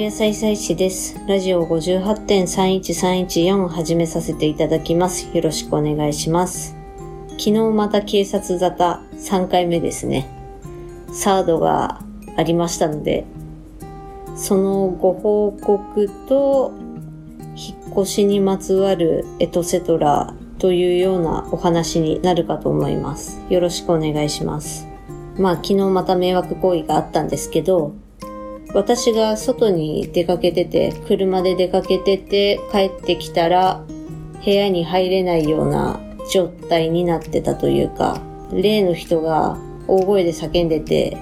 野菜菜師です。ラジオ58.31314始めさせていただきます。よろしくお願いします。昨日また警察沙汰3回目ですね。サードがありましたので、そのご報告と、引っ越しにまつわるエトセトラというようなお話になるかと思います。よろしくお願いします。まあ昨日また迷惑行為があったんですけど、私が外に出かけてて、車で出かけてて帰ってきたら部屋に入れないような状態になってたというか、例の人が大声で叫んでて、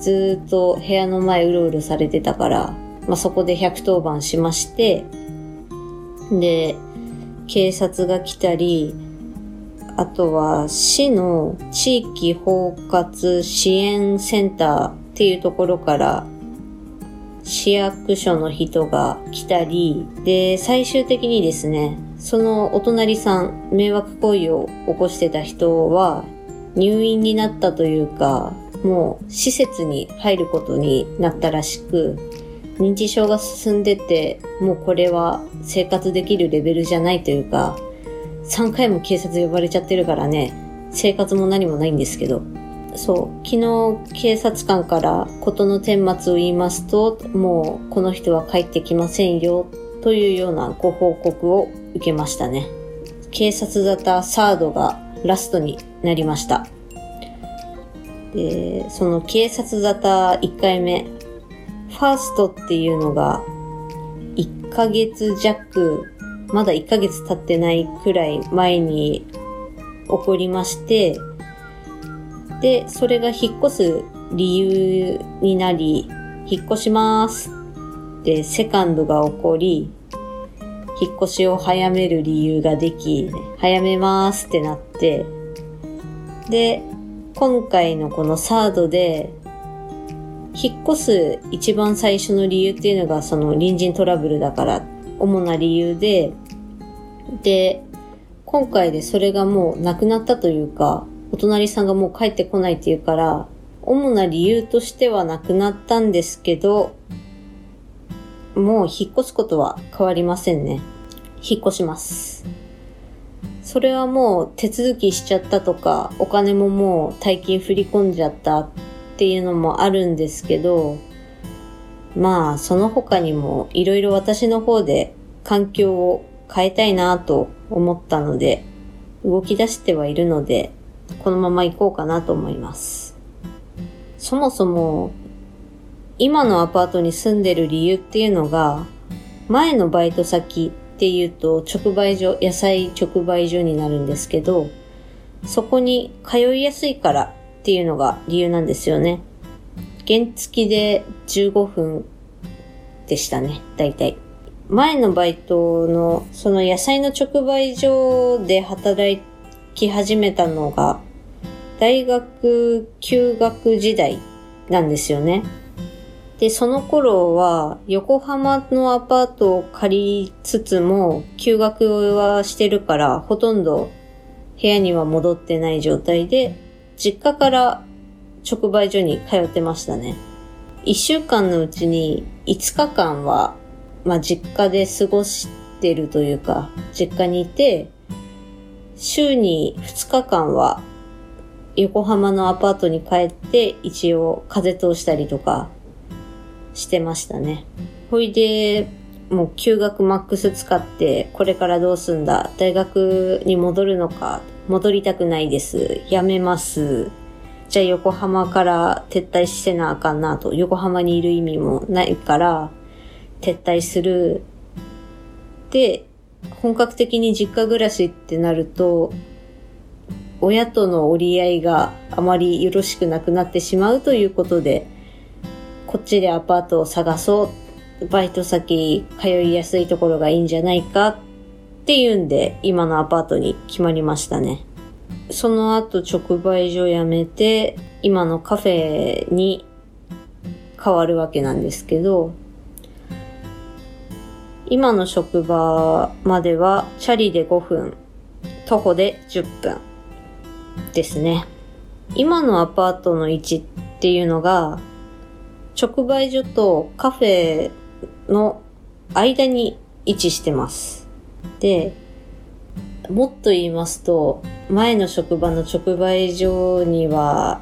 ずっと部屋の前うろうろされてたから、まあ、そこで110番しまして、で、警察が来たり、あとは市の地域包括支援センターっていうところから市役所の人が来たり、で、最終的にですね、そのお隣さん、迷惑行為を起こしてた人は入院になったというか、もう施設に入ることになったらしく、認知症が進んでて、もうこれは生活できるレベルじゃないというか、3回も警察呼ばれちゃってるからね、生活も何もないんですけど。そう、昨日警察官から事の顛末を言いますと、もうこの人は帰ってきませんよ、というようなご報告を受けましたね。警察沙汰サードがラストになりました。で、その警察沙汰1回目、ファーストっていうのが1ヶ月弱、まだ1ヶ月経ってないくらい前に起こりまして、で、それが引っ越す理由になり、引っ越します。で、セカンドが起こり、引っ越しを早める理由ができ、早めますってなって、で、今回のこのサードで、引っ越す一番最初の理由っていうのがその隣人トラブルだから、主な理由で、で、今回でそれがもうなくなったというか、お隣さんがもう帰ってこないっていうから、主な理由としてはなくなったんですけど、もう引っ越すことは変わりませんね。引っ越します。それはもう手続きしちゃったとか、お金ももう大金振り込んじゃったっていうのもあるんですけど、まあその他にもいろいろ私の方で環境を変えたいなと思ったので、動き出してはいるので、このまま行こうかなと思います。そもそも、今のアパートに住んでる理由っていうのが、前のバイト先っていうと直売所、野菜直売所になるんですけど、そこに通いやすいからっていうのが理由なんですよね。原付きで15分でしたね、大体。前のバイトの、その野菜の直売所で働いき始めたのが、大学休学時代なんですよね。で、その頃は、横浜のアパートを借りつつも、休学はしてるから、ほとんど部屋には戻ってない状態で、実家から直売所に通ってましたね。一週間のうちに5日間は、まあ、実家で過ごしてるというか、実家にいて、週に2日間は横浜のアパートに帰って一応風通したりとかしてましたね。ほいで、もう休学マックス使ってこれからどうすんだ大学に戻るのか戻りたくないです。やめます。じゃあ横浜から撤退してなあかんなと。横浜にいる意味もないから撤退する。で、本格的に実家暮らしってなると、親との折り合いがあまりよろしくなくなってしまうということで、こっちでアパートを探そう。バイト先通いやすいところがいいんじゃないかっていうんで、今のアパートに決まりましたね。その後直売所辞めて、今のカフェに変わるわけなんですけど、今の職場まではチャリで5分、徒歩で10分ですね。今のアパートの位置っていうのが、直売所とカフェの間に位置してます。で、もっと言いますと、前の職場の直売所には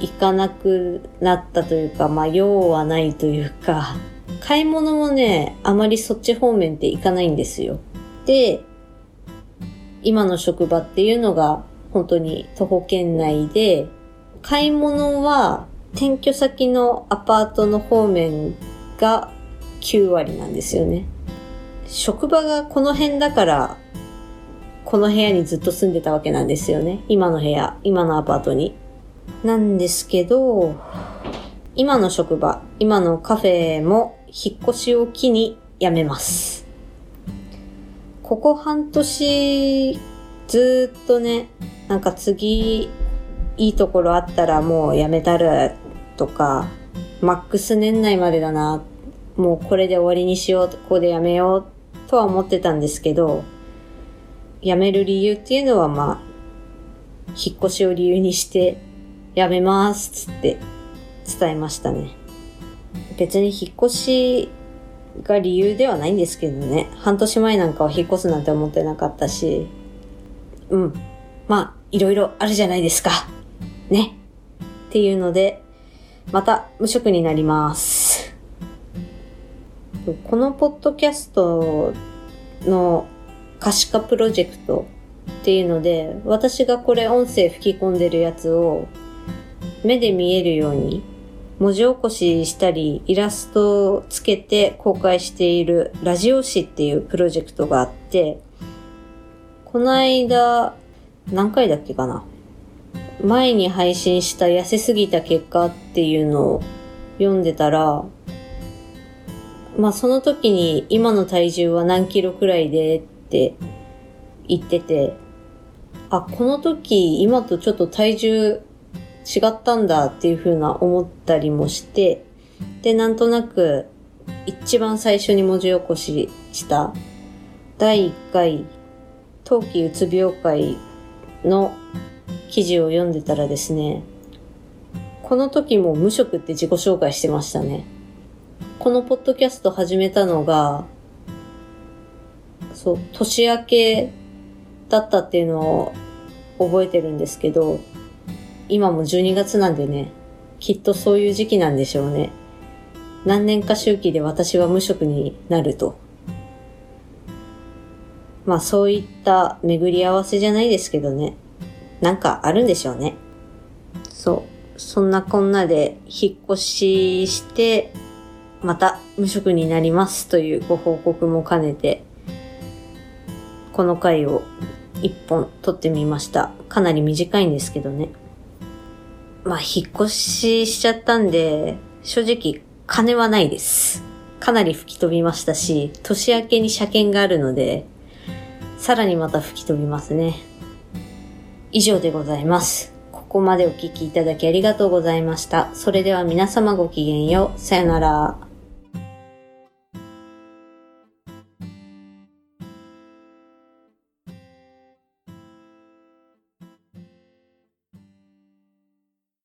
行かなくなったというか、まあ、用はないというか、買い物もね、あまりそっち方面って行かないんですよ。で、今の職場っていうのが本当に徒歩圏内で、買い物は転居先のアパートの方面が9割なんですよね。職場がこの辺だから、この部屋にずっと住んでたわけなんですよね。今の部屋、今のアパートに。なんですけど、今の職場、今のカフェも引っ越しを機に辞めます。ここ半年、ずっとね、なんか次、いいところあったらもう辞めたるとか、マックス年内までだな、もうこれで終わりにしよう、ここで辞めようとは思ってたんですけど、辞める理由っていうのはまあ、引っ越しを理由にして辞めますっつって伝えましたね。別に引っ越しが理由ではないんですけどね。半年前なんかは引っ越すなんて思ってなかったし、うん。まあ、いろいろあるじゃないですか。ね。っていうので、また無職になります。このポッドキャストの可視化プロジェクトっていうので、私がこれ音声吹き込んでるやつを目で見えるように文字起こししたりイラストをつけて公開しているラジオ誌っていうプロジェクトがあって、この間、何回だっけかな？前に配信した痩せすぎた結果っていうのを読んでたら、まあその時に今の体重は何キロくらいでって言ってて、あ、この時今とちょっと体重違ったんだっていう風な思ったりもして、で、なんとなく一番最初に文字起こしした第1回冬季うつ病会の記事を読んでたらですね、この時も無職って自己紹介してましたね。このポッドキャスト始めたのが、そう、年明けだったっていうのを覚えてるんですけど、今も12月なんでね、きっとそういう時期なんでしょうね。何年か周期で私は無職になると。まあそういった巡り合わせじゃないですけどね。なんかあるんでしょうね。そう。そんなこんなで引っ越しして、また無職になりますというご報告も兼ねて、この回を一本撮ってみました。かなり短いんですけどね。まあ、引っ越ししちゃったんで、正直金はないです。かなり吹き飛びましたし、年明けに車検があるので、さらにまた吹き飛びますね。以上でございます。ここまでお聴きいただきありがとうございました。それでは皆様ごきげんよう。さよなら。